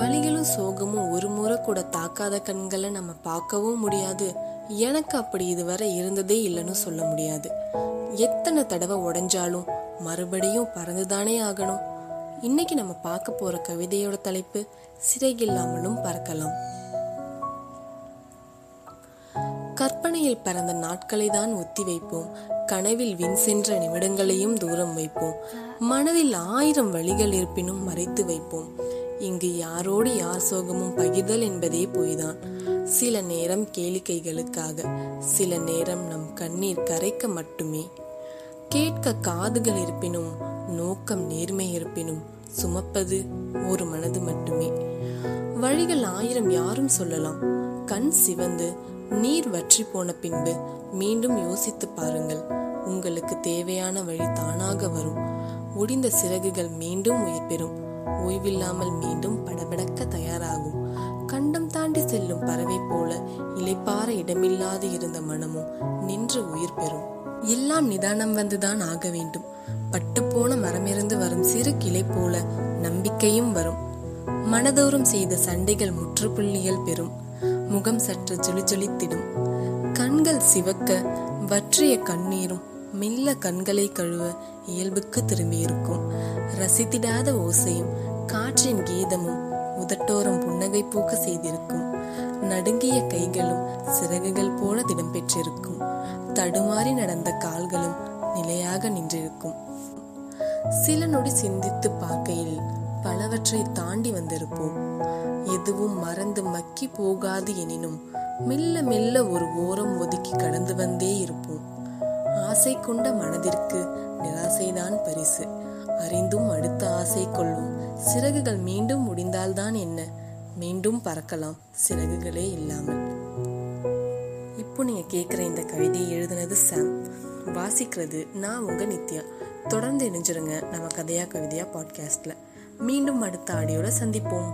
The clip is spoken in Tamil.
வழிகளும் சோகமும் ஒரு முறை கூட தாக்காத கண்களை நம்ம பார்க்கவும் முடியாது. எனக்கு அப்படி இதுவரை இருந்ததே இல்லைன்னு சொல்ல முடியாது. எத்தனை தடவை உடைஞ்சாலும் மறுபடியும் பறந்துதானே ஆகணும். இன்னைக்கு நம்ம பார்க்க போற கவிதையோட தலைப்பு சிறையில்லாமலும் பறக்கலாம். கற்பனையில் பறந்த நாட்களை தான் ஒத்தி வைப்போம். கனவில் வின் சென்ற நிமிடங்களையும் தூரம் வைப்போம். மனதில் ஆயிரம் வழிகள் இருப்பினும் மறைத்து வைப்போம். இங்கு யாரோடு யார் சோகமும் பகிர்தல் என்பதே பொய்தான். சில நேரம் கேளிக்கைகளுக்காக சில நேரம் நம் கண்ணீர் கரைக்க மட்டுமே. கேட்க காதுகள் இருப்பினும் நோக்கம் நேர்மை இருப்பினும் சுமப்பது ஒரு மனது மட்டுமே. வழிகள் ஆயிரம் யாரும் சொல்லலாம். கண் சிவந்து நீர் வற்றி போன பின்பு மீண்டும் யோசித்து பாருங்கள். உங்களுக்கு தேவையான வழி தானாக வரும். ஒடிந்த சிறகுகள் மீண்டும் உயிர் பெறும். ஓய்வில்லாமல் மீண்டும் படபடக்க தயாராகும். கண்டம் தாண்டி செல்லும் பறவை போல இலைப்பார இடமில்லாது இருந்த மனமும் நின்று உயிர் பெறும். எல்லாம் நிதானம் வந்துதான் ஆக வேண்டும். பட்டுப்போன மரமிருந்து வரும் சிறு கிளை போல நம்பிக்கையும் வரும். மனதோறும் செய்த சண்டைகள் முற்றுப்புள்ளிகள் பெறும். முகம் சற்று ஜொலிஜொலித்திடும். கண்கள் சிவக்க வற்றிய கண்ணீரும் மெல்ல கண்களை கழுவ இயல்புக்கு திரும்பியிருக்கும். ரசித்திடாத ஓசையும் காற்றின் கீதமும் உதட்டோரம் புன்னகை பூக்க செய்திருக்கும். நடுங்கிய கைகளும் சிறகுகள் போல திடம் பெற்றிருக்கும் தடுமாறி நடந்த கால்களும் நிலையாக நின்றிருக்கும். சில நொடி சிந்தித்து பார்க்கையில் பலவற்றை தாண்டி வந்திருப்போம். எதுவும் மறந்து மக்கி போகாது எனினும் மெல்ல மெல்ல ஒரு ஓரம் ஒதுக்கி கடந்து வந்தே ஆசை கொண்ட மனதிற்கு நிராசைதான் பரிசு. அறிந்தும் அடுத்த ஆசை கொள்ளும். சிறகுகள் மீண்டும் முடிந்தால்தான் என்ன? மீண்டும் பறக்கலாம். சிறகுகளே இல்லாமல். இப்போ நீங்க கேட்குற இந்த கவிதையை எழுதுனது சாம். வாசிக்கிறது நான் உங்க நித்யா. தொடர்ந்து இணைஞ்சிருங்க நம்ம கதையா கவிதையா பாட்காஸ்ட்ல மீண்டும் அடுத்த ஆடியோல சந்திப்போம்.